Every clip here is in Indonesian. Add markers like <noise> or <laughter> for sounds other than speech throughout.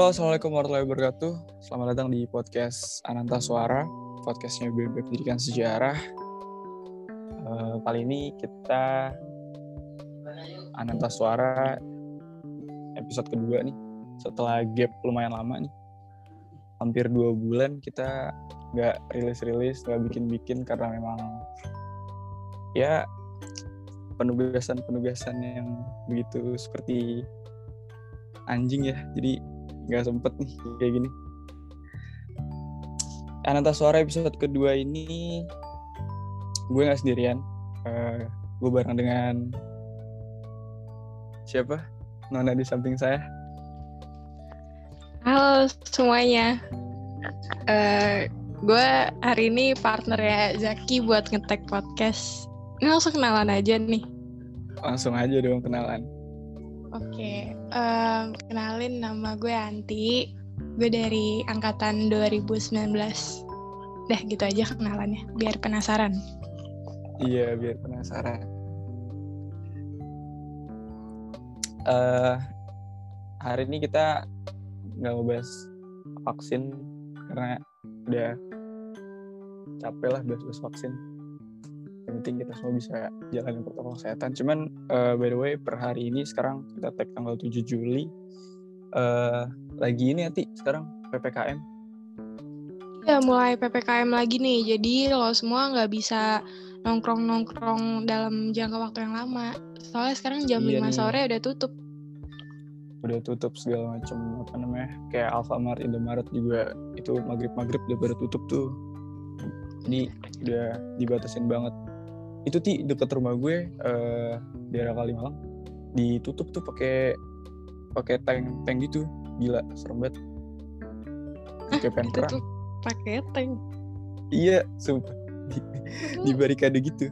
Halo, Assalamualaikum warahmatullahi wabarakatuh. Selamat datang di podcast Ananta Suara, podcastnya BB Pendidikan Sejarah. Eh, kali ini kita Ananta Suara episode kedua nih. Setelah gap lumayan lama nih, hampir dua bulan kita nggak rilis-rilis, nggak bikin-bikin karena memang ya penugasan-penugasan yang begitu seperti anjing ya. Jadi nggak sempet nih kayak gini. Ananta Suara episode kedua ini gue nggak sendirian. Uh, gue bareng dengan siapa? Nona di samping saya. Halo semuanya. Uh, gue hari ini partner ya Zaki buat ngetek podcast. Ini langsung kenalan aja nih. Langsung aja dong kenalan. Oke, um, kenalin nama gue Anti. Gue dari angkatan 2019. Dah gitu aja kenalannya, biar penasaran. Iya, biar penasaran. Uh, hari ini kita nggak mau bahas vaksin karena udah capek lah bahas-bahas vaksin yang penting kita semua bisa jalanin protokol kesehatan. Cuman uh, by the way per hari ini sekarang kita tag tanggal 7 Juli uh, lagi ini nanti sekarang PPKM ya mulai PPKM lagi nih. Jadi lo semua nggak bisa nongkrong-nongkrong dalam jangka waktu yang lama. Soalnya sekarang jam iya 5 nih. sore udah tutup. Udah tutup segala macam apa namanya kayak Alfamart, Indomaret juga itu maghrib maghrib udah pada tutup tuh. Ini udah dibatasin banget itu ti deket rumah gue uh, daerah Kalimalang. Ditutup tuh pakai pakai tank tank gitu. Gila serem banget. Pakai pen perang. pakai tank? Iya sumpah. Di, di barikade gitu.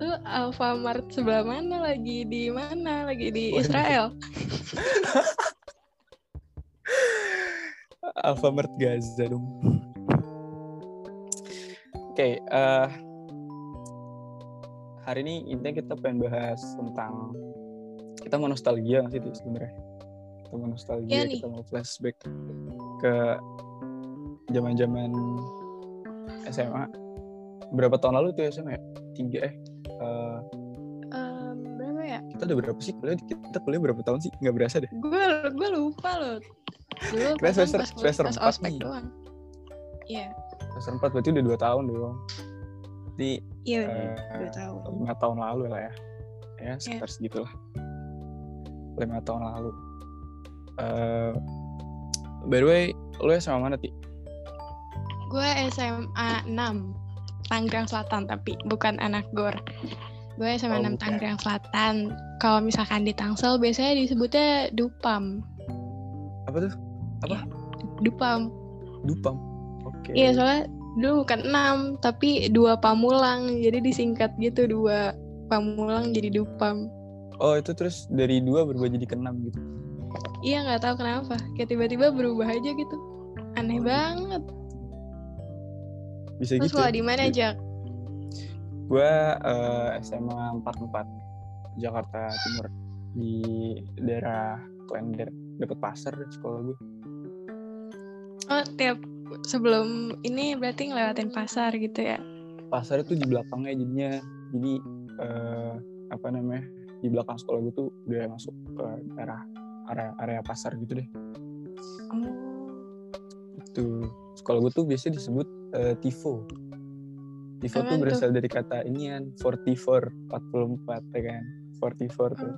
Lu Alfamart sebelah mana lagi? Di mana? Lagi di Israel? <laughs> Alfamart Gaza dong. Oke okay, uh, hari ini intinya kita pengen bahas tentang kita mau nostalgia nggak sih sebenarnya? Kita mau nostalgia ya, kita mau flashback ke zaman zaman SMA berapa tahun lalu tuh SMA ya? Tiga eh uh, um, berapa ya? kita udah berapa sih? Kuliah kita kuliah berapa tahun sih? Nggak berasa deh. Gue gue lupa loh. Dulu kita semester semester empat nih. iya. Semester empat berarti udah dua tahun dong berarti iya uh, dua tahun. lima tahun lalu lah ya. Ya sekitar yeah. segitulah. Lima tahun lalu. Uh, by the way lu SMA mana ti? Gue SMA 6 Tangerang Selatan tapi bukan anak gor. Gue SMA oh, 6 Tangerang Selatan. Kalau misalkan di Tangsel biasanya disebutnya Dupam. Apa tuh? Apa? Dupam. Dupam. Oke. Okay. iya soalnya dulu bukan enam tapi dua pamulang. Jadi disingkat gitu dua pamulang jadi dupam oh itu terus dari dua berubah jadi keenam gitu? Iya nggak tahu kenapa. Kayak tiba-tiba berubah aja gitu. Aneh oh. banget. Bisa terus gitu ya? di mana aja gue uh, SMA 44 Jakarta Timur. Di daerah Klender. Deket pasar sekolah gue oh tiap sebelum ini berarti ngelewatin pasar gitu ya? Pasar itu di belakangnya jadinya jadi uh, apa namanya di belakang sekolah gue tuh udah masuk ke daerah area area pasar gitu deh. Oh. Itu sekolah gue tuh biasanya disebut uh, Tifo. Tifo tuh Apaan tuh? berasal dari kata inian 44 44 ya kan 44 tuh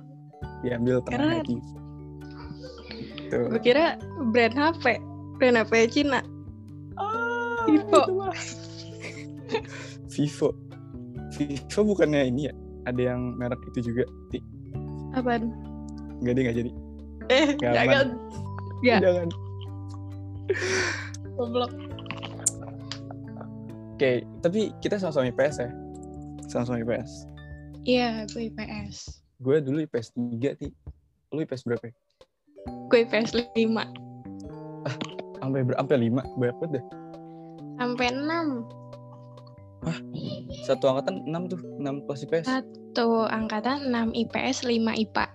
diambil tengahnya Keren. Tifo tuh Gue kira brand HP. Brand HP Cina. Ah, Vivo. itu mah. <laughs> Vivo Vivo bukannya ini ya ada yang merek itu juga Ti. Apaan? nggak deh nggak jadi Eh, Nggak aman. jangan. Ya. jangan Goblok. oke tapi kita sama-sama IPS ya sama-sama IPS Iya, gue IPS. gue dulu IPS 3 ti lu IPS berapa ya? Gue IPS 5. sampai ber sampai 5 banyak banget deh Sampai 6. satu angkatan 6 tuh 6 kelas IPS Satu angkatan 6 IPS, 5 IPA.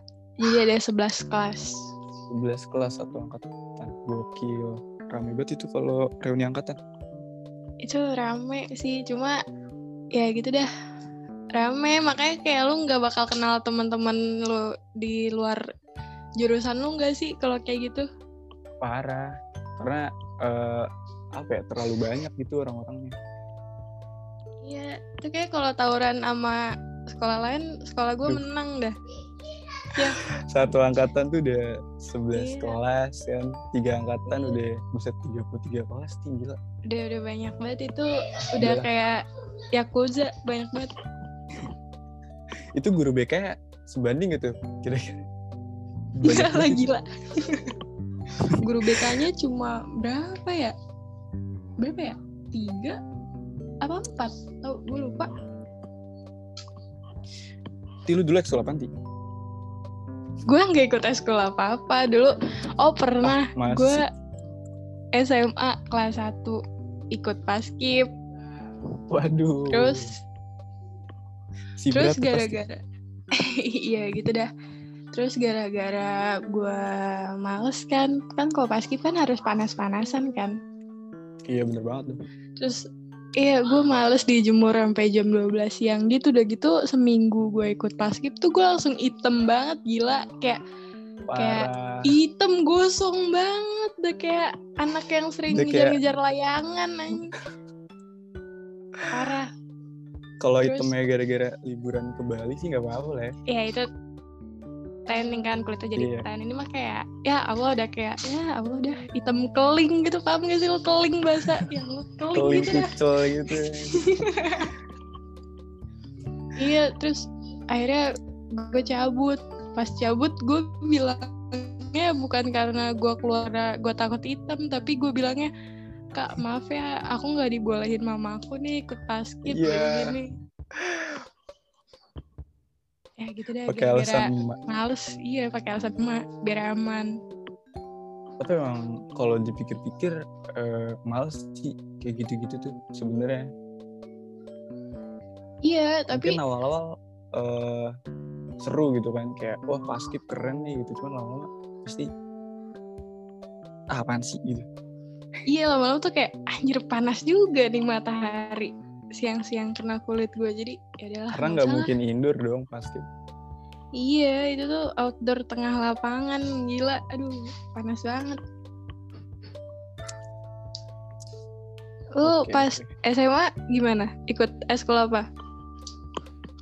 Jadi ada 11 kelas. 11 kelas satu angkatan gokil rame banget itu kalau reuni angkatan Itu rame sih, cuma ya gitu dah. Rame, makanya kayak lu nggak bakal kenal teman-teman lu di luar jurusan lu nggak sih kalau kayak gitu? parah karena eh, apa ya terlalu banyak gitu orang-orangnya Iya, itu kayak kalau tawuran sama sekolah lain, sekolah gue menang dah. <laughs> satu angkatan tuh udah 11 Iya. kelas kan tiga angkatan Iya. udah buset 33 kelas tinggi lah Udah udah banyak banget itu, udah Udah lah. kayak yakuza banyak banget. <laughs> itu guru BK sebanding gitu kira-kira Gila <laughs> Banyak banget. gila. Guru BK-nya cuma berapa ya? Berapa ya? Tiga? Apa empat? Tahu gue lupa. Ti lu dulu ekskul apaan Ti? Gue nggak ikut eskul apa-apa dulu. Oh pernah, Ah, masih. gue SMA kelas 1 ikut paskib. Waduh. Terus si terus gara-gara <laughs> iya gitu dah terus gara-gara gue males kan kan kalau paskib kan harus panas-panasan kan Iya bener banget terus iya gue males dijemur sampai jam 12 siang gitu. Udah gitu seminggu gue ikut paskib tuh gue langsung item banget gila. Kayak Kayak Parah. item gosong banget. Udah kayak anak yang sering Udah kayak- ngejar-ngejar layangan parah. Kalau itemnya gara-gara liburan ke Bali sih nggak apa-apa lah ya. ya itu tanning kan kulitnya jadi Iya. tan ini mah kayak ya Allah udah kayak ya Allah udah hitam keling gitu paham gak sih lo keling bahasa ya Allah keling, Keling gitu dah gitu. <laughs> iya terus akhirnya gue cabut pas cabut gue bilangnya bukan karena gue keluar gue takut hitam tapi gue bilangnya kak maaf ya aku nggak dibolehin mama aku nih ikut paskib Iya. kayak gini ya gitu deh Pakai alasan emak. males iya pakai alasan emak biar aman Tapi emang kalau dipikir-pikir eh, males sih kayak gitu-gitu tuh sebenarnya. iya tapi Mungkin awal-awal eh, seru gitu kan kayak wah paskib keren nih gitu cuman lama-lama pasti ah, apaan sih gitu. iya lama-lama tuh kayak anjir panas juga nih matahari siang-siang kena kulit gue jadi ya udahlah Karena nggak mungkin indoor dong paskib. Iya, itu tuh outdoor tengah lapangan, gila. Aduh, panas banget. Lu Oke, pas. SMA gimana? Ikut eskul apa?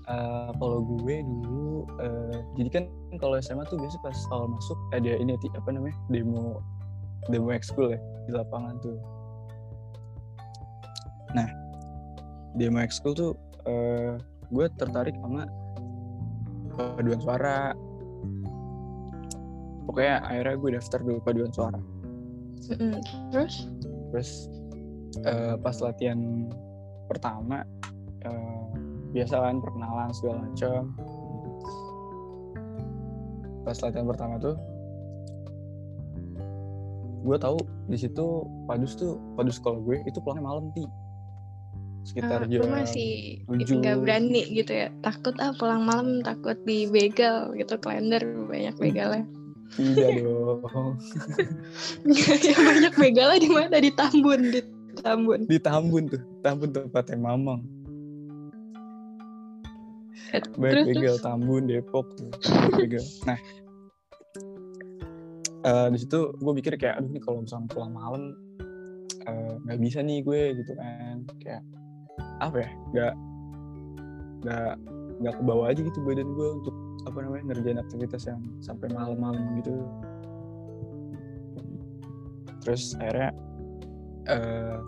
Eh, kalau gue dulu eh, jadi kan kalau SMA tuh biasa pas awal masuk ada ini Ti, apa namanya demo demo ekskul ya di lapangan tuh nah demo ekskul tuh eh, gue tertarik sama paduan suara pokoknya akhirnya gue daftar dulu paduan suara Mm-mm. Terus? terus eh, pas latihan pertama eh, biasa kan perkenalan segala macam pas latihan pertama tuh gue tahu di situ padus tuh padus sekolah gue itu pulangnya malam ti sekitar Ah, jam masih nggak berani gitu ya? Takut ah pulang malam, takut dibegal gitu, kalender banyak begalnya. tidak dong <laughs> ya banyak begalnya di mana? Di Tambun, di Tambun. di Tambun tuh Tambun tempatnya Mamang Eh, terus, begal. Tambun Depok tuh banyak begal. Nah eh, di situ gue mikir kayak aduh nih kalau misalnya pulang malam eh, nggak bisa nih gue gitu kan kayak apa ya? Nggak nggak nggak ke bawah aja gitu badan gue untuk apa namanya ngerjain aktivitas yang sampai malam-malam gitu. Terus akhirnya uh,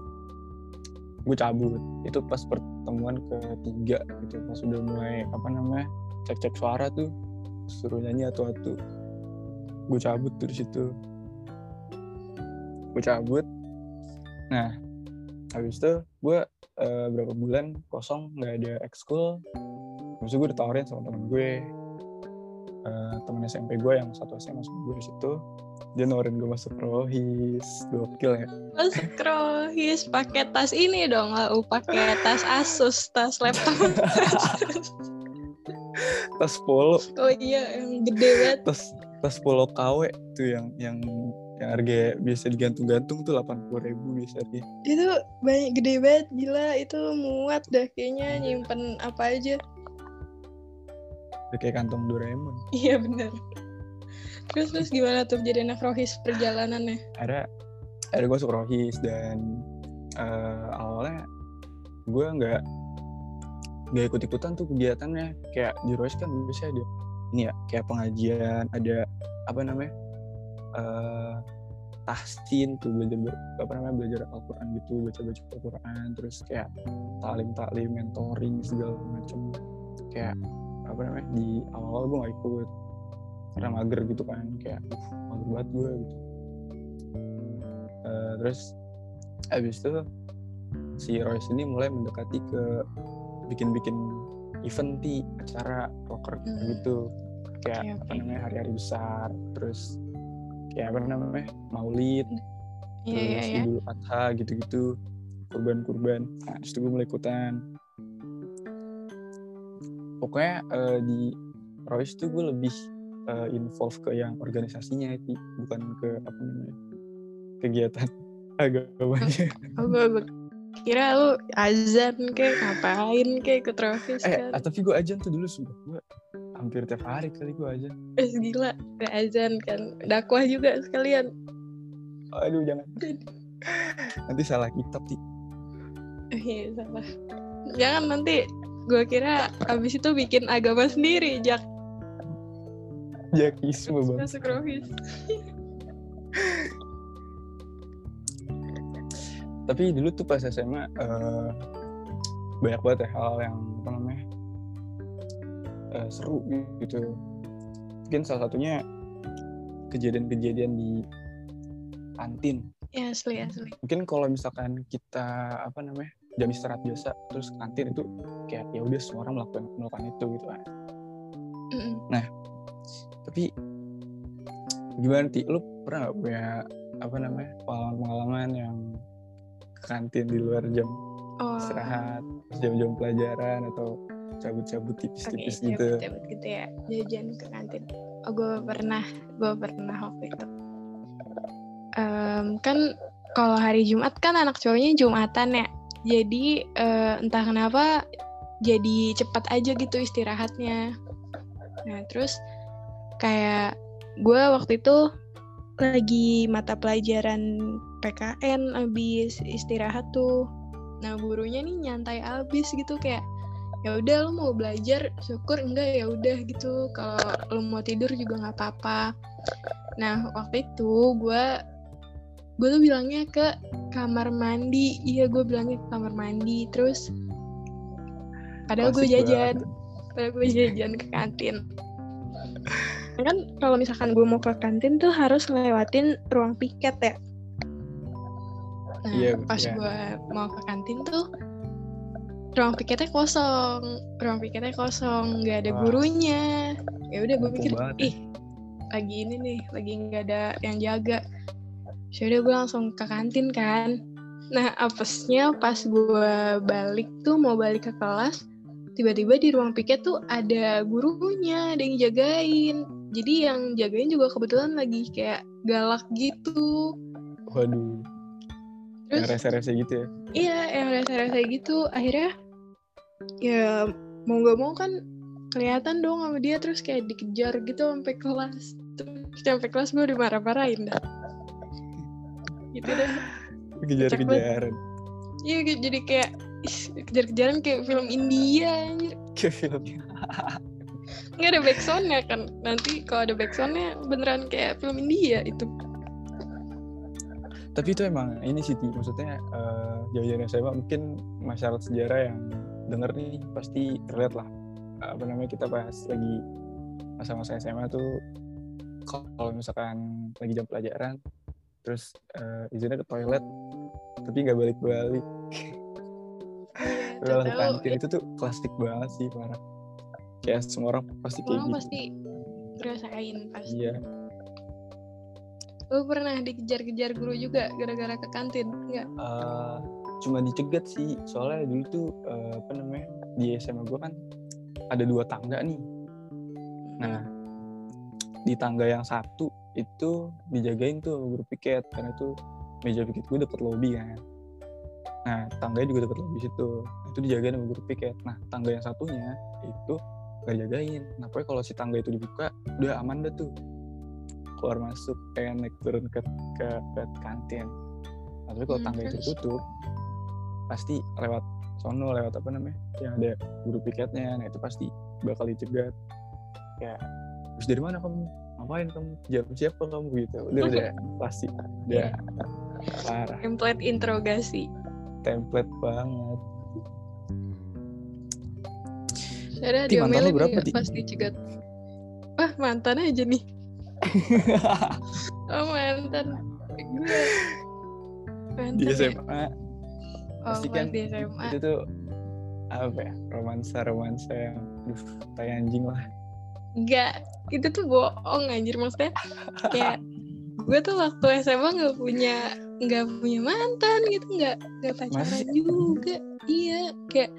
gue cabut. Itu pas pertemuan ketiga gitu pas udah mulai apa namanya cek cek suara tuh suruh nyanyi atau atau gue cabut di situ. Gue cabut. Nah habis itu gue uh, berapa bulan kosong nggak ada ekskul. Itu gue ditawarin sama temen gue. Uh, temen SMP gue yang satu SMA sama gue di situ. Dia nawarin gue masuk rohis gokil ya. Masuk rohis pakai tas ini dong lah pakai tas asus tas laptop. <laughs> Tas polo. Oh iya yang gede banget. Tas tas polo KW tuh yang yang yang harga biasa digantung-gantung tuh delapan puluh ribu biasanya itu banyak gede banget gila. Itu muat dah kayaknya nyimpen apa aja. Udah kayak kantong Doraemon. Iya bener. Terus terus gimana tuh jadi anak rohis perjalanannya? Ada ada gue masuk rohis dan uh, awalnya gue nggak nggak ikut ikutan tuh kegiatannya. Kayak di rohis kan biasanya ada ini ya kayak pengajian ada apa namanya uh, tahsin tuh belajar apa namanya belajar Al-Quran gitu baca baca Al-Quran terus kayak talim mentoring segala macam kayak apa namanya di awal awal gue gak ikut. Karena mager gitu kan kayak mager banget gue gitu. Uh, terus abis itu si Royce ini mulai mendekati ke bikin-bikin event di acara rocker hmm. gitu. Kayak okay, apa namanya hari-hari besar terus kayak apa namanya maulid yeah, terus yeah, yeah. idul adha gitu-gitu kurban-kurban nah itu gue mulai ikutan pokoknya uh, di Royce tuh gue lebih uh, involve ke yang organisasinya itu bukan ke apa namanya kegiatan <laughs> agamanya. Oh, gue kira lu azan kayak ngapain kayak ikut Royce eh, kan. tapi gue azan tuh dulu sudah gue hampir tiap hari kali gue aja. Eh gila, gak azan kan. Dakwah juga sekalian. Aduh jangan. nanti salah kitab sih. Iya salah. Jangan nanti gue kira abis itu bikin agama sendiri, Jak. Jakisme bang. Tapi dulu tuh pas SMA uh, banyak banget ya hal yang apa namanya uh, seru gitu. Mungkin salah satunya kejadian-kejadian di kantin. Ya asli asli. Mungkin kalau misalkan kita apa namanya jam istirahat biasa terus kantin itu kayak ya udah semua orang melakukan melakukan itu gitu kan. Mm -mm. nah tapi gimana ti? Lu pernah gak punya apa namanya pengalaman-pengalaman yang kantin di luar jam oh. istirahat jam-jam pelajaran atau cabut-cabut tipis-tipis okay, gitu. cabut gitu ya. Jajan ke kantin. Oh gue pernah gue pernah waktu itu. Um, kan kalau hari Jumat kan anak cowoknya Jumatan ya. Jadi uh, entah kenapa jadi cepat aja gitu istirahatnya. Nah terus kayak gue waktu itu lagi mata pelajaran PKN abis istirahat tuh. Nah gurunya nih nyantai abis gitu kayak ya udah lo mau belajar syukur enggak ya udah gitu. Kalau lo mau tidur juga nggak apa-apa. Nah waktu itu gue gue tuh bilangnya ke kamar mandi. Iya gue bilangnya ke kamar mandi. Terus padahal gue jajan. Padahal gue jajan ke kantin. Kan kalau misalkan gue mau ke kantin tuh harus lewatin ruang piket ya? Nah yeah, pas yeah. gue mau ke kantin tuh ruang piketnya kosong ruang piketnya kosong nggak ada gurunya. Ya udah gue mikir ya. ih lagi ini nih lagi nggak ada yang jaga. Jadi gue langsung ke kantin kan. Nah apesnya pas gue balik tuh mau balik ke kelas tiba-tiba di ruang piket tuh ada gurunya ada yang jagain. Jadi yang jagain juga kebetulan lagi kayak galak gitu. Waduh. Terus, yang rese-rese gitu ya? Iya yang rese-rese gitu. Akhirnya ya mau gak mau kan kelihatan dong sama dia terus kayak dikejar gitu sampai kelas. Terus sampai kelas gue dimarah-marahin dah. Gitu deh. Kejar-kejaran. Iya jadi kayak kejar-kejaran kayak film India anjir. Kayak filmnya. nggak ada backsoundnya kan. Nanti kalau ada backsoundnya beneran kayak film India itu. Tapi itu emang ini sih, maksudnya eh jauh-jauh SMA mungkin masyarakat sejarah yang denger nih pasti relate lah. Apa namanya kita bahas lagi masa-masa SMA tuh kalau misalkan lagi jam pelajaran terus eh, izinnya ke toilet tapi nggak balik-balik. Udah kantin itu tuh klasik banget sih parah kayak semua orang pasti kayak orang gitu. pasti ngerasain pasti. Iya. Lu pernah dikejar-kejar guru juga gara-gara ke kantin? Enggak Eh, cuma dicegat sih. Soalnya dulu tuh eh, apa namanya di SMA gue kan ada dua tangga nih. Nah di tangga yang satu itu dijagain tuh guru piket karena itu meja piket gue deket lobby kan. Nah tangganya juga deket lobby situ. Nah, itu dijagain sama guru piket. Nah tangga yang satunya itu gak jagain nah pokoknya kalau si tangga itu dibuka udah aman dah tuh. Keluar masuk kayak naik turun ke ke, ke kantin. Nah, tapi kalau Hmm, tangga itu tutup pasti lewat sono lewat apa namanya yang ada guru piketnya nah itu pasti bakal dicegat. Ya terus dari mana kamu? Ngapain kamu? Kejar siapa kamu? Gitu. Udah udah pasti. Udah. <laughs> Parah. Template interogasi. Template banget. Ada Ti, mantan lu berapa, nggak Ti? pas dicegat. Wah mantan aja nih. <laughs> Oh mantan. Gue mantan di ya? Oh pasti pas kan di SMA itu tuh apa ya romansa romansa yang duh tai anjing lah. Enggak, itu tuh bohong anjir. Maksudnya kayak gue tuh waktu SMA nggak punya nggak punya mantan gitu nggak nggak pacaran Masa juga. Iya kayak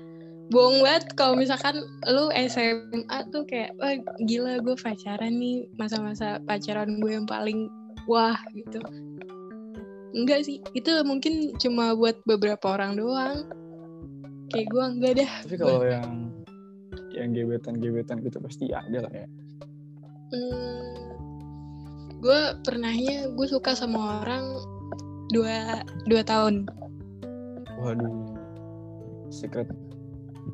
bohong banget. Kalau misalkan lu SMA tuh kayak wah gila gue pacaran nih masa-masa pacaran gue yang paling wah gitu enggak sih itu mungkin cuma buat beberapa orang doang kayak gue enggak dah tapi kalau yang yang gebetan-gebetan gitu pasti ada lah ya Hmm, gue pernahnya gue suka sama orang dua dua tahun. waduh secret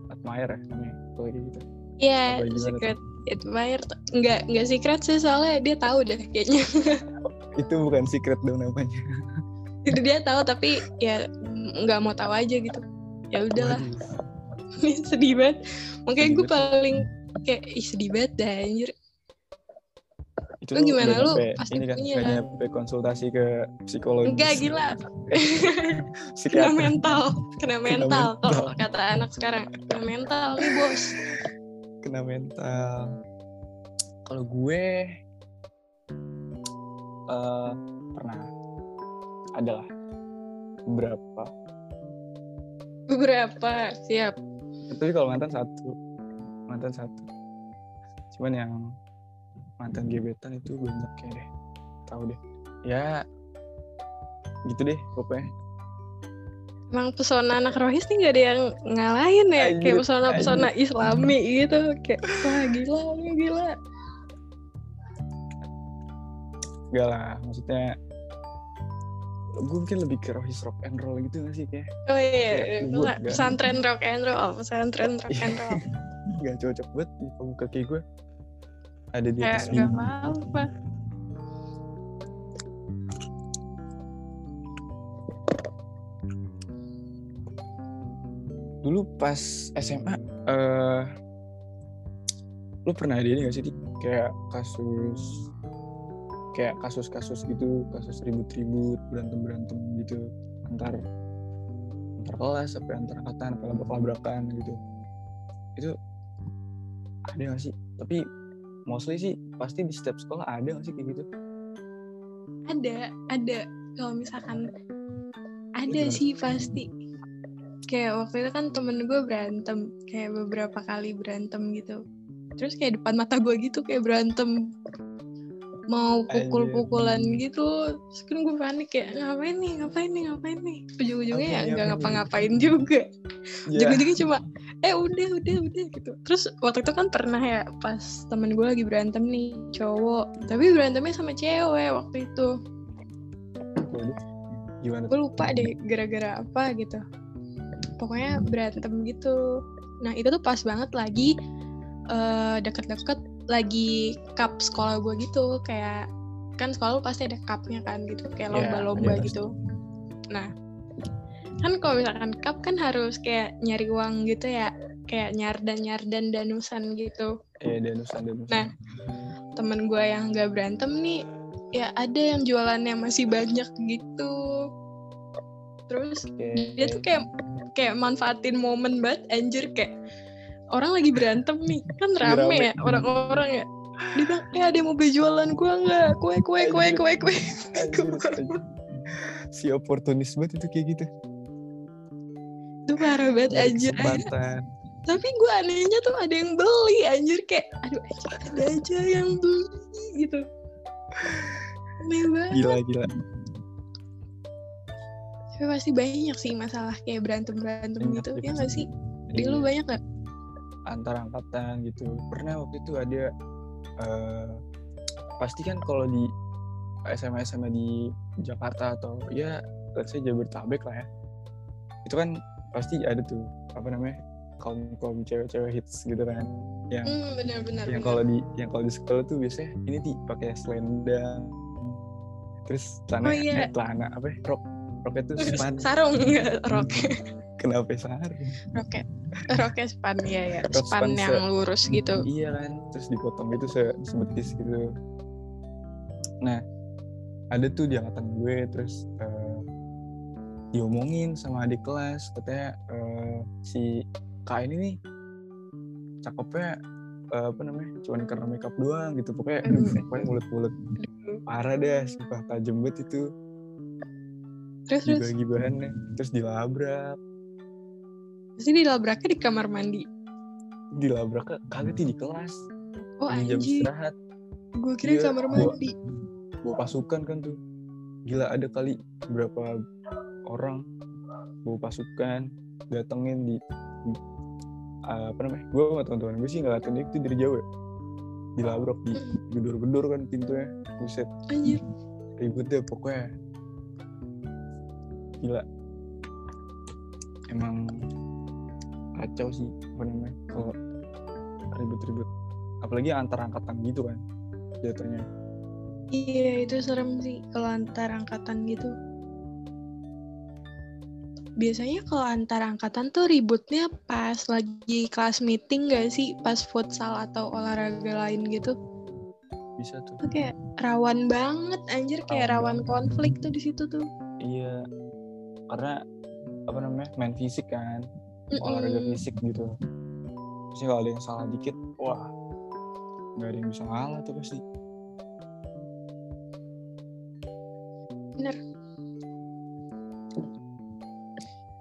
admirer ya namanya kalau kayak gitu Iya, tuh? secret admirer. tuh. Nggak nggak secret sih soalnya dia tahu deh kayaknya. <laughs> itu bukan secret dong namanya Itu dia tahu tapi ya nggak mau tahu aja gitu. Ya udahlah, <laughs> sedih banget. Makanya gue paling kayak ih sedih banget dah anjir. itu Lu gimana? Lu pasti ini kan punya kan? nyampe konsultasi ke psikologis Enggak gila, <laughs> kena mental, kena mental mental. kalau kata anak sekarang. Kena mental nih bos. kena mental kalau gue eh pernah adalah beberapa Beberapa siap. tapi kalau mantan satu mantan satu. Cuman yang mantan gebetan itu banyak kayak deh. Tahu deh. Ya gitu deh pokoknya. Emang pesona anak rohis nih gak ada yang ngalahin ya? Anjir, Kayak pesona-pesona islami gitu. Kayak wah gila gila. Enggak lah maksudnya gue mungkin lebih ke rohis rock and roll gitu gak sih kayak? Oh iya Kayak gue pesa- gak- pesantren rock and roll Pesantren rock and roll. <laughs> Nggak cocok banget muka-muka kayak gue ada di Kayak atas gak minggu apa-apa. Dulu pas SMA eh lu pernah ada ini gak sih Di? kayak kasus kayak kasus-kasus gitu kasus ribut-ribut berantem-berantem gitu antar antar kelas apa antar angkatan apa labrak-labrakan gitu. Itu ada gak sih? Tapi mostly sih pasti di setiap sekolah ada gak sih kayak gitu? Ada Ada. Kalau misalkan Ada gimana? sih pasti. Kayak waktu itu kan temen gue berantem Kayak beberapa kali berantem gitu. Terus kayak depan mata gue gitu Kayak berantem Mau pukul-pukulan gitu Terus kan gue panik kayak Ngapain nih, ngapain nih, ngapain nih? Ujung-ujungnya ya nggak ngapa-ngapain juga. Ya Ujung-ujungnya cuma Eh udah, udah, udah gitu. Terus waktu itu kan pernah ya Pas temen gue lagi berantem nih Cowok. Tapi berantemnya sama cewek waktu itu. Gimana? Gue lupa deh gara-gara apa gitu. Pokoknya berantem gitu. Nah itu tuh pas banget lagi uh, deket-deket lagi cup sekolah gue gitu kayak kan sekolah lu pasti ada cupnya kan gitu kayak Iya, lomba-lomba ada gitu. Nah kan kalau misalkan cup kan harus kayak nyari uang gitu ya kayak nyardan nyardan danusan gitu. Eh danusan danusan. Nah, temen gue yang gak berantem nih ya ada yang jualannya masih banyak gitu. Terus Oke. dia tuh kayak kayak manfaatin momen banget anjir kayak orang lagi berantem nih. Kan rame rame. ya orang-orang ya. Dia bilang eh ada yang mau beli jualan gue nggak? Kue kue kue kue kue. Si oportunis banget itu kayak gitu. Itu parah banget anjir. tapi gue anehnya tuh ada yang beli anjir. Kayak aduh anjir, ada aja yang beli gitu. Aneh banget. Gila gila. Tapi pasti banyak sih masalah kayak berantem berantem gitu ya nggak sih? Di lu Iya. banyak gak antar angkatan gitu. Pernah waktu itu ada eh pasti kan kalau di SMA SMA di Jakarta atau ya let's say Jabodetabek lah ya itu kan pasti ada tuh apa namanya kaum kaum cewek-cewek hits gitu kan yang hmm benar benar yang kalau di yang kalau di sekolah tuh biasanya ini ti pakai selendang terus celana Oh, iya. eh, celana apa ya, rok roknya tuh <laughs> sarung nggak roket <laughs> kenapa sarung? Roket roket span ya ya Rok span span yang se- lurus gitu. Iya kan terus dipotong gitu se sebetis gitu. Nah ada tuh di angkatan gue terus eh, diomongin sama adik kelas katanya eh, si kak ini nih cakepnya eh, apa namanya cuman karena makeup doang gitu. Pokoknya aduh, <laughs> Aduh. pokoknya mulut-mulut. Parah deh sumpah tajam banget itu. Terus terus? Dibagi bahannya terus dilabrak pasti dilabraknya di kamar mandi. Dilabrak kagak sih di kelas. Oh di jam anjir istirahat. Gue kira Iya, kamar mandi. bawa pasukan kan tuh. Gila ada kali berapa orang bawa pasukan datengin di, di- apa namanya gue sama teman-teman gue sih ngeliatin itu dari jauh ya. Dilabrak di Hmm. gedor-gedor kan pintunya. Buset. Anjir. Ribet deh pokoknya. Gila. Emang kacau sih apa namanya kalau ribet-ribet apalagi antar angkatan gitu kan jatuhnya. Iya itu serem sih kalau antar angkatan gitu. Biasanya kalau antar angkatan tuh ributnya pas lagi kelas meeting gak sih? Pas futsal atau olahraga lain gitu. Bisa tuh. Kayak rawan banget anjir kayak Rawan rawan konflik tuh di situ tuh. Iya, karena apa namanya main fisik kan, olahraga Mm-mm. fisik gitu. Pasti kalau ada yang salah dikit, wah nggak ada yang bisa ngalah tuh pasti. Bener.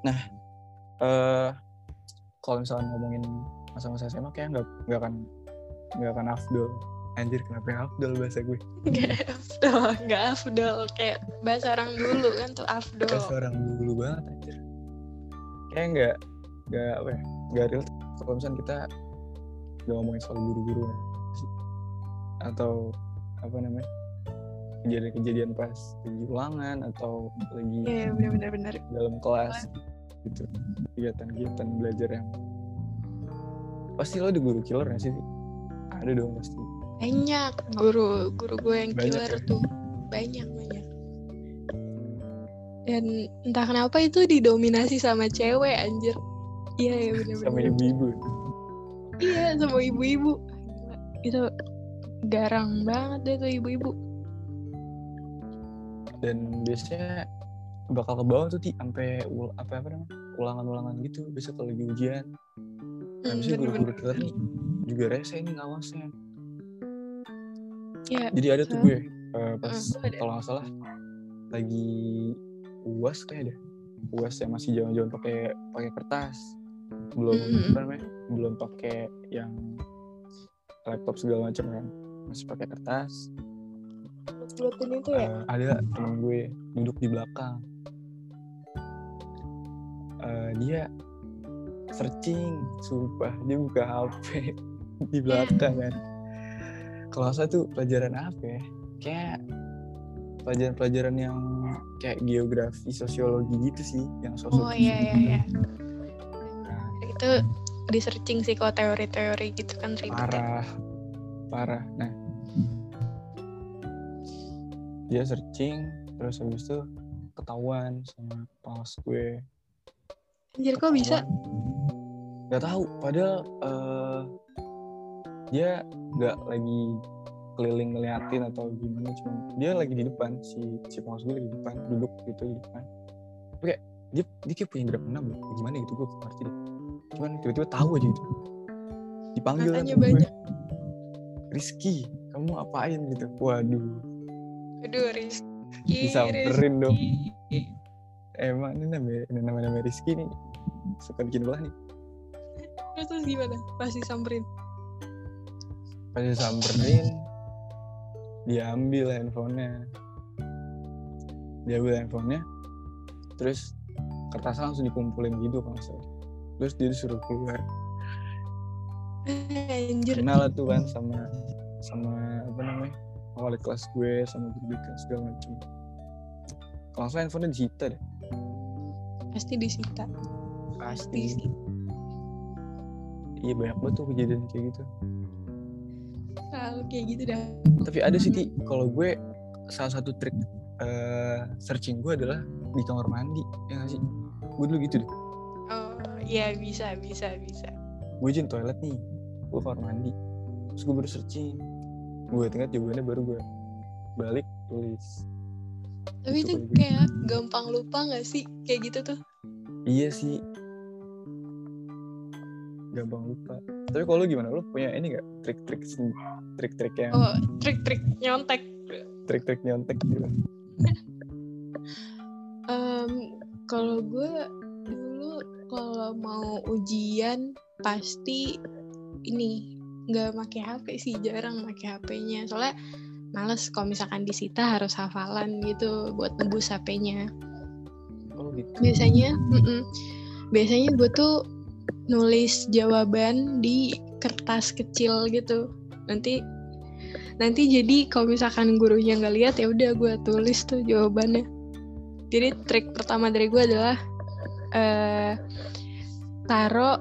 Nah, eh kalau misalnya ngomongin masa-masa SMA kayak nggak nggak akan nggak akan afdol. Anjir kenapa yang afdol bahasa gue? Gak afdol, gak afdol kayak bahasa orang dulu kan tuh afdol. Bahasa orang dulu banget anjir. Kayak nggak nggak apa ya nggak real kalau misalnya kita nggak ngomongin soal guru-guru ya, atau apa namanya kejadian-kejadian pas lagi ulangan atau lagi Iya benar-benar benar. dalam kelas gitu kegiatan-kegiatan belajar yang pasti lo ada guru killer gak sih ada dong pasti Banyak guru guru gue yang Banyak killer ya? tuh banyak banyak. Dan entah kenapa itu didominasi sama cewek anjir. Iya iya benar-benar. sama ibu-ibu Iya sama ibu-ibu. Itu garang banget deh tuh ibu-ibu. dan biasanya bakal ke bawah tuh ti sampai ul- apa apa namanya ulangan-ulangan gitu bisa kalau lagi ujian nah Hmm, bener-bener. guru-guru killer nih juga rese ini ngawasnya Iya. jadi ada tuh gue eh, pas ada. kalau nggak salah lagi uas kayak deh uas yang masih jaman-jaman pakai pakai kertas belum apa namanya belum pakai yang laptop segala macam kan. Masih pakai kertas. Itu ya. Eh, ada temen gue duduk di belakang. Eh, dia searching sumpah dia buka HP <laughs> di belakang kan. Kalau salah tuh pelajaran apa ya? Kayak pelajaran-pelajaran yang kayak geografi sosiologi gitu sih yang sosok Oh iya iya iya. Itu di searching sih kalau teori-teori gitu kan ribet ya. parah parah nah dia searching terus habis itu ketahuan sama pas gue Anjir kok bisa? Gak tahu. Padahal uh, dia nggak lagi keliling ngeliatin atau gimana. Cuma dia lagi di depan si si pengawas gue lagi di depan duduk gitu di depan. Tapi kayak dia dia kayak punya indra enam gimana gitu gue ngerti deh. Cuman tiba-tiba tahu aja gitu. Dipanggil Matanya banyak. Rizky, kamu apain gitu? Waduh, Aduh Rizky. disamperin dong. Rizky. Emang ini namanya ini namanya namanya Rizky nih suka bikin ulah nih. Terus, terus gimana? Pasti samperin. pas disamperin dia ambil handphonenya dia ambil handphonenya terus kertasnya langsung dikumpulin gitu kalau salah terus dia disuruh keluar. Anjir. kenal lah tuh kan sama sama apa namanya? Wali kelas gue sama guru BK segala macem kalau nggak salah handphonenya disita deh. Pasti disita. pasti. Disita. iya banyak banget tuh kejadian kayak gitu. Selalu kayak gitu dah. tapi ada sih Ti, kalau gue salah satu trik eh, searching gue adalah di kamar mandi ya nggak sih? Gue dulu gitu deh iya bisa bisa bisa. gue izin toilet nih. Gue kamar mandi. Terus gue baru searching. Gue ingat jawabannya baru gue balik tulis. Tapi Gitu itu kayak gampang lupa gak sih? Kayak gitu tuh? iya sih. Gampang lupa. Tapi kalau lu gimana? Lu punya ini gak trik-trik trik-trik yang Oh trik-trik nyontek. trik-trik nyontek gitu. Em, kalau gue kalau mau ujian pasti ini nggak pakai HP sih jarang pakai HP-nya soalnya males kalau misalkan disita harus hafalan gitu buat nebus HP-nya oh gitu. Biasanya mm-mm. biasanya gue tuh nulis jawaban di kertas kecil gitu. Nanti nanti jadi kalau misalkan gurunya nggak lihat ya udah gue tulis tuh jawabannya. Jadi trik pertama dari gue adalah eh taruh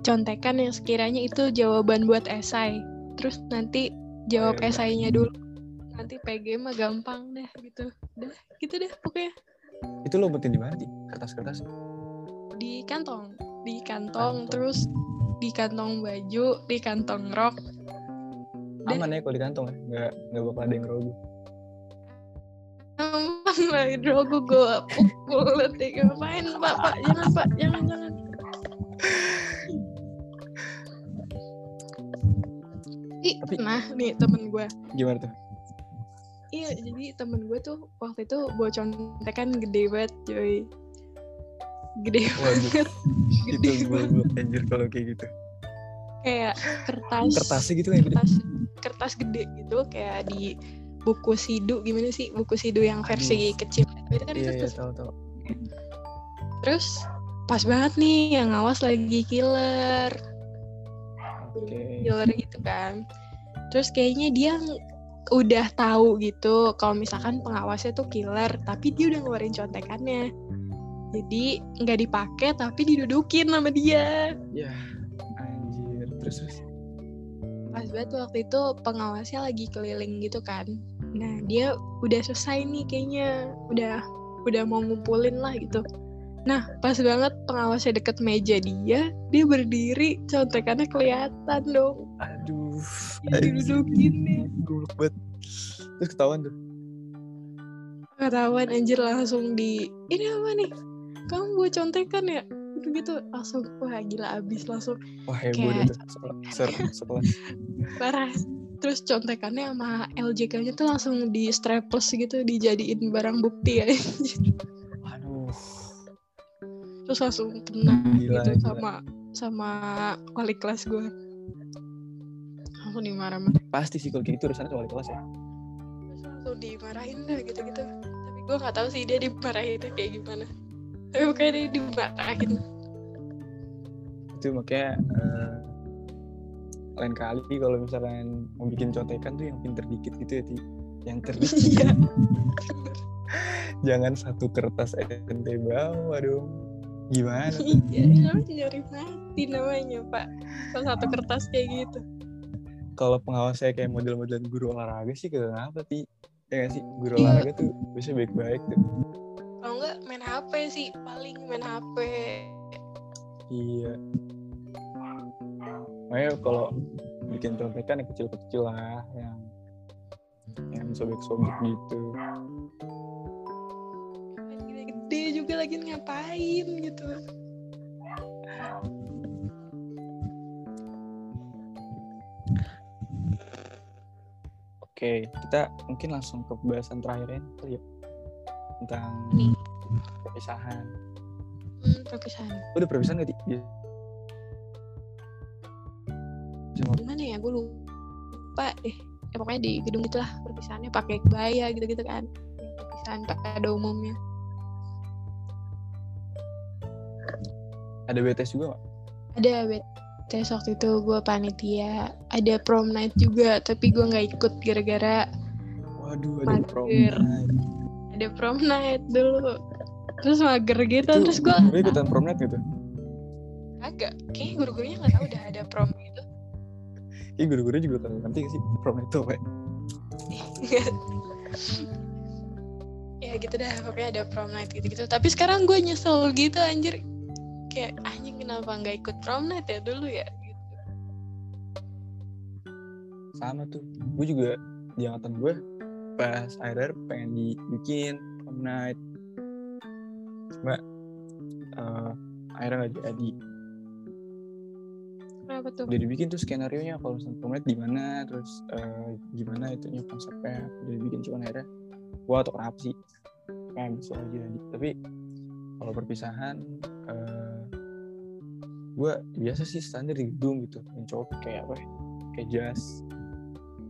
contekan yang sekiranya itu jawaban buat esai. Terus nanti jawab esainya dulu. Nanti PG mah gampang deh gitu. Dah gitu deh pokoknya. Itu lo umpetin di mana? Di kertas-kertas? Di kantong. Di kantong Kantong. terus di kantong baju di kantong rok. Aman ya kalau di kantong ya? Nggak nggak bakal ada yang aman lah drogo gue pukul nanti ngapain pak? Pak jangan pak jangan jangan. Ih, Tapi- nah nih temen gue gimana tuh? Iya jadi temen gue tuh waktu itu bawa contekan gede banget cuy gede banget. <laughs> Itu gede banget. gue anjir kalau kayak gitu. Kayak kertas. Kertasnya gitu gede? Kertas kertas gede gitu kayak di buku sidu gimana sih? Buku sidu yang versi kecil. Itu kan iya iya kertas tahu tahu. Terus pas banget nih yang ngawas lagi killer. Oke. Killer gitu kan. Terus kayaknya dia udah tahu gitu kalau misalkan pengawasnya tuh killer tapi dia udah ngeluarin contekannya. Jadi nggak dipakai tapi didudukin sama dia. Ya anjir. Terus terus pas banget waktu itu pengawasnya lagi keliling gitu kan. Nah dia udah selesai nih kayaknya. Udah udah mau ngumpulin lah gitu. Nah pas banget pengawasnya deket meja dia dia berdiri contekannya kelihatan dong. Aduh didudukin banget. Terus ketahuan tuh? Ketahuan anjir langsung di ini apa nih? Kamu buat contekan ya gitu gitu langsung wah gila abis langsung. Wah heboh Kayak- sekolah <laughs> parah. Terus contekannya sama LJK-nya tuh langsung di strapless gitu dijadiin barang bukti ya. <laughs> Aduh terus langsung kena Gila, gitu gila. sama sama wali kelas gue langsung dimarah-marah pasti sih kalau kayak gitu urusannya wali kelas ya. Terus langsung dimarahin dah gitu-gitu. Tapi gue nggak tahu sih dia dimarahin kayak gimana tapi pokoknya dia dimarahin itu makanya eh, lain kali kalau misalkan mau bikin contekan tuh yang pinter dikit gitu ya Ti. yang terdikit iya <laughs> jangan satu kertas ente bawa dong Gimana? iya namanya nyari mati namanya pak kalau satu kertas kayak gitu Kalau pengawas saya kayak model-model guru olahraga sih kenapa sih? Ya nggak sih? Guru Iya. olahraga tuh biasanya baik-baik tuh. Sih paling main HP Iya. Makanya kalau bikin contekan yang kecil-kecil lah, yang yang sobek-sobek gitu. gede-gede juga lagi ngapain gitu Oke, kita mungkin langsung ke pembahasan terakhirnya kali ya tentang Nih. Perpisahan. hmm, perpisahan Udah perpisahan gak, Ti? Iya. Gimana ya gue lupa deh ya pokoknya di gedung itulah perpisahannya pakai kebaya gitu-gitu kan perpisahan pada umumnya Ada BTS juga gak? ada BTS waktu itu gue panitia ada prom night juga tapi gue nggak ikut gara-gara Waduh, ada prom Mager. night. ada prom night dulu terus mager gitu Itu terus gue Gue ikutan prom night gitu. agak kayaknya guru-gurunya nggak tahu udah ada prom gitu Iya guru-guru juga kan gak sih prom night itu apa ya? <laughs> ya gitu dah pokoknya ada prom night gitu-gitu tapi sekarang gue nyesel gitu anjir kayak anjing kenapa nggak ikut prom night ya dulu ya gitu. Sama tuh. Gue juga di angkatan gue pas akhir pengen dibikin prom night. Cuma eh, akhirnya gak jadi. kenapa tuh Udah dibikin tuh skenario nya kalau misalnya night di mana, terus eh, gimana itunya konsepnya. Udah dibikin cuma akhirnya gue atau kenapa sih? Kayak bisa aja jadi. Tapi kalau perpisahan eh gue biasa sih standar di gedung gitu yang cowok kayak apa ya kayak jas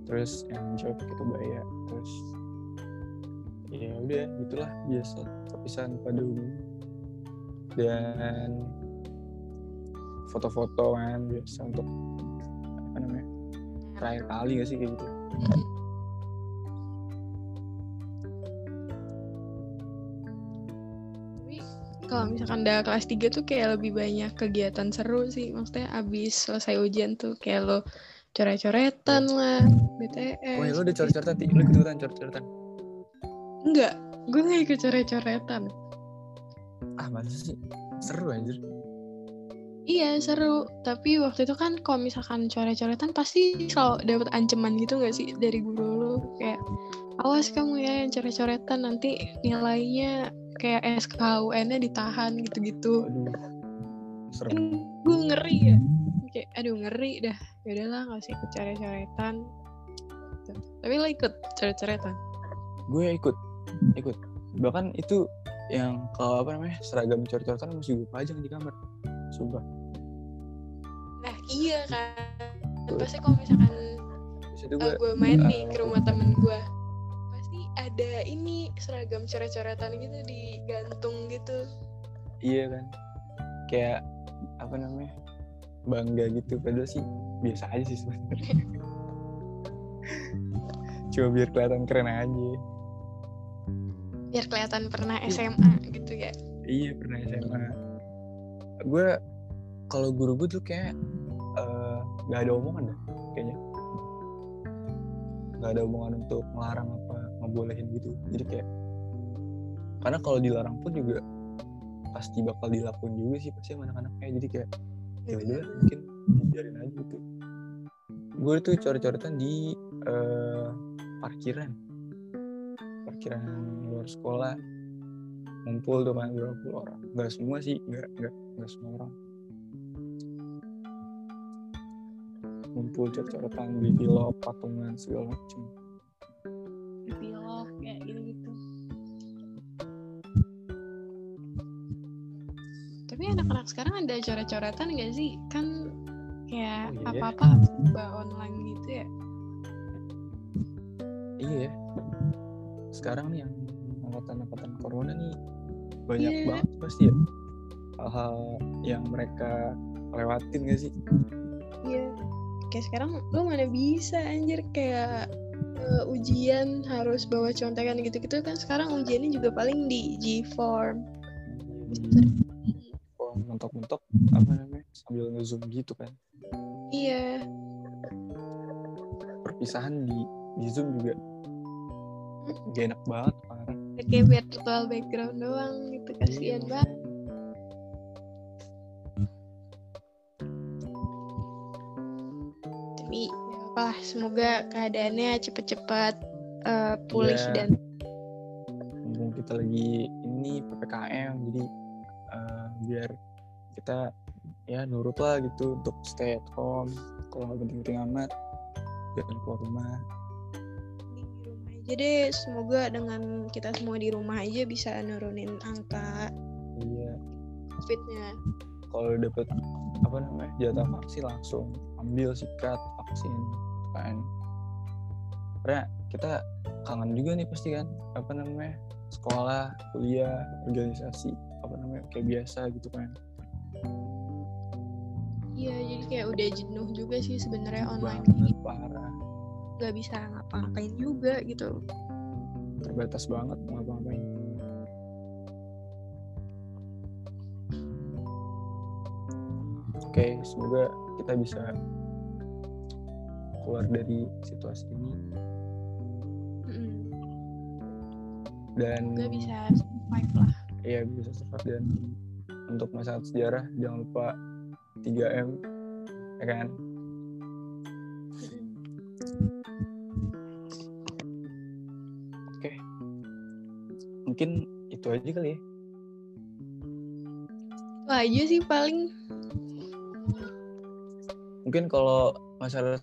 terus yang cowok pakai kebaya terus ya udah gitulah biasa perpisahan pada umum dan foto-foto kan biasa untuk apa namanya terakhir kali gak sih kayak gitu? Tapi kalau misalkan udah kelas 3 tuh kayak lebih banyak kegiatan seru sih. Maksudnya abis selesai ujian tuh kayak lo coret-coretan lah BTS oh ya lo udah coret-coretan Ti? lo ikutan coret-coretan enggak gue gak ikut coret-coretan ah masa sih seru anjir Iya seru, tapi waktu itu kan kalau misalkan coret-coretan pasti selalu dapat ancaman gitu gak sih dari guru lu kayak awas kamu ya yang coret-coretan nanti nilainya kayak SKUN-nya ditahan gitu-gitu. Kan gue ngeri ya, kayak aduh ngeri dah. Ya udahlah nggak usah ikut coret-coretan. Gitu. Tapi lo ikut coret-coretan. gue ikut ikut bahkan itu yang kalau apa namanya seragam coret-coretan masih gue pajang di kamar. Sumpah. Nah iya kan, pasti kalau misalkan uh, gue gue main nih eh, ke rumah temen gue pasti ada ini seragam coret-coretan gitu digantung gitu. Iya kan. Kayak apa namanya bangga gitu. Padahal sih biasa aja sih sebenarnya. <laughs> Cuma biar kelihatan keren aja biar kelihatan pernah Iya. SMA gitu ya. Iya pernah SMA gue kalau guru gue tuh kayak eh, nggak ada omongan dah kayaknya. Nggak ada omongan untuk melarang apa ngebolehin gitu. Jadi kayak karena kalau dilarang pun juga pasti bakal dilakuin juga sih pasti sama anak-anaknya. Jadi kayak ya udah mungkin biarin aja gitu. Gue tuh coret-coretan di eh, parkiran parkiran luar sekolah ngumpul tuh kan berapa puluh orang. Nggak semua sih nggak nggak nggak semua orang. Ngumpul coret-coretan beli pilok patungan segala macem. Pilok kayak gitu gitu tapi anak-anak sekarang ada coret-coretan gak sih? Kan kayak Oh, iya. apa-apa online sekarang nih yang angkatan-angkatan corona nih banyak Iya. banget pasti ya. Hal-hal yang mereka lewatin gak sih? Iya. Kayak sekarang lo mana bisa anjir kayak eh, ujian harus bawa contekan gitu-gitu kan sekarang ujiannya juga paling di G-form. Di mentok-mentok apa namanya sambil ngezoom gitu kan. Iya. perpisahan di di zoom juga gak enak banget parah Kayak virtual background doang gitu kasihan Iya. banget. Tapi ya apa lah, semoga keadaannya cepet-cepet eh, pulih Iya. dan mumpung kita lagi ini ppkm jadi eh, biar kita ya nurut lah gitu untuk stay at home kalau penting-penting amat jangan keluar rumah aja deh. Semoga dengan kita semua di rumah aja bisa nurunin angka iya COVID-nya. kalau dapet apa namanya jatah vaksin langsung ambil sikat vaksin kan karena kita kangen juga nih pasti kan apa namanya sekolah kuliah organisasi apa namanya kayak biasa gitu kan Iya, jadi kayak udah jenuh juga sih sebenarnya online banget ini. parah Gak bisa ngapa-ngapain juga gitu. terbatas banget ngapa-ngapain oke semoga kita bisa keluar dari situasi ini dan Semoga bisa survive lah. Iya bisa survive dan untuk masalah sejarah jangan lupa 3M ya kan Mm-mm. Mungkin itu aja kali ya Itu aja sih paling. mungkin kalau masalah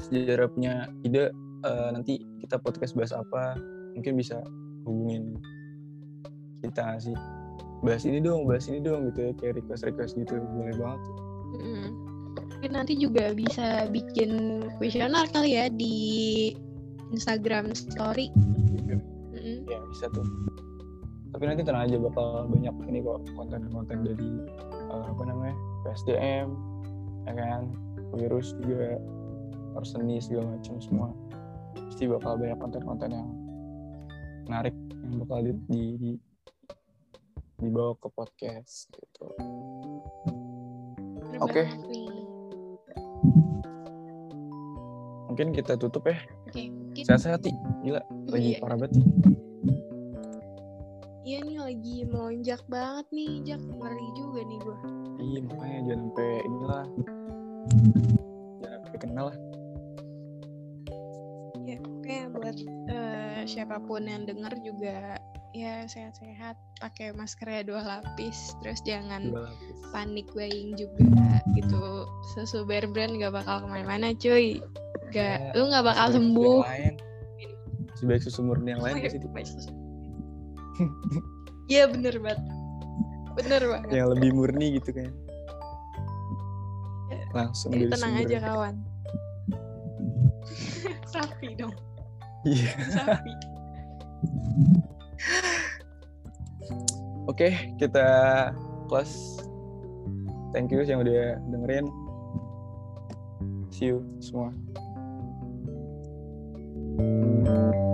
sejarah punya ide eh, nanti kita podcast bahas apa mungkin bisa hubungin kita sih bahas ini dong bahas ini dong gitu ya kayak request request gitu boleh banget. Mungkin nanti juga bisa bikin kuesioner kali ya di Instagram Story. Bisa tuh. Tapi nanti tenang aja bakal banyak ini kok konten-konten dari eh, apa namanya PSDM ya kan? Virus juga seni segala macam semua. Pasti bakal banyak konten-konten yang menarik yang bakal di, di, di- dibawa ke podcast gitu. Oke. nih. mungkin kita tutup ya. Oke, mungkin sehat-sehat gila lagi Iya. parah banget nih Iya nih lagi melonjak banget nih, Jak. Ngeri juga nih gua. iya makanya jangan sampai inilah jangan sampai kenal lah Ya, oke buat eh, siapa pun yang denger juga ya sehat-sehat, pakai maskernya dua lapis, terus jangan dua lapis panik buying juga gitu. Susu bear brand gak bakal ke mana-mana cuy. Gak, Ya, lu gak bakal sembuh. yang lain. Masih baik susu murni yang lain Oh, baik susu. Iya bener banget. Bener banget. Yang lebih murni gitu kan. Iya. Langsung Jadi tenang sumber. aja kawan. <laughs> Sapi dong. Iya. Sapi. Oke, okay, kita close. Thank you yang udah dengerin. See you semua. thank you